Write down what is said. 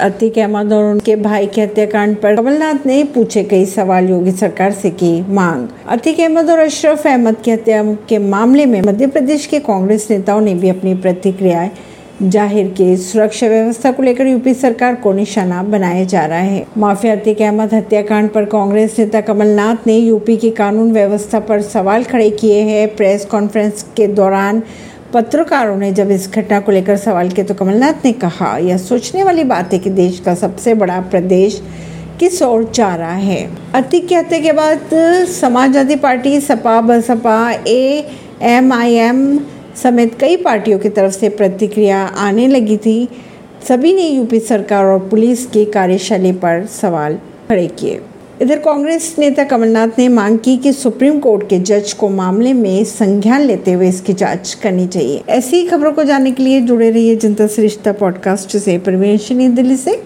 अतीक अहमद और उनके भाई के हत्याकांड पर कमलनाथ ने पूछे कई सवाल, योगी सरकार से की मांग। अतीक अहमद और अशरफ अहमद की हत्या के मामले में मध्य प्रदेश के कांग्रेस नेताओं ने भी अपनी प्रतिक्रियाएँ ज़ाहिर की। सुरक्षा व्यवस्था को लेकर यूपी सरकार को निशाना बनाया जा रहा है। माफिया अतीक अहमद हत्याकांड पर कांग्रेस नेता कमलनाथ ने यूपी की कानून व्यवस्था पर सवाल खड़े किए हैं। प्रेस कॉन्फ्रेंस के दौरान पत्रकारों ने जब इस घटना को लेकर सवाल किया तो कमलनाथ ने कहा, यह सोचने वाली बात है कि देश का सबसे बड़ा प्रदेश किस ओर जा रहा है? अतिक की हत्या के बाद Samajwadi party, Sapa, Basapa, A M I M समेत कई पार्टियों की तरफ़ से प्रतिक्रिया आने लगी थी। सभी ने यूपी सरकार और पुलिस की कार्यशैली पर सवाल खड़े किए। इधर कांग्रेस नेता कमलनाथ ने मांग की कि सुप्रीम कोर्ट के जज को मामले में संज्ञान लेते हुए इसकी जाँच करनी चाहिए। ऐसी खबरों को जानने के लिए जुड़े रहिए जनता श्रेष्ठता पॉडकास्ट से। परवीन, दिल्ली से।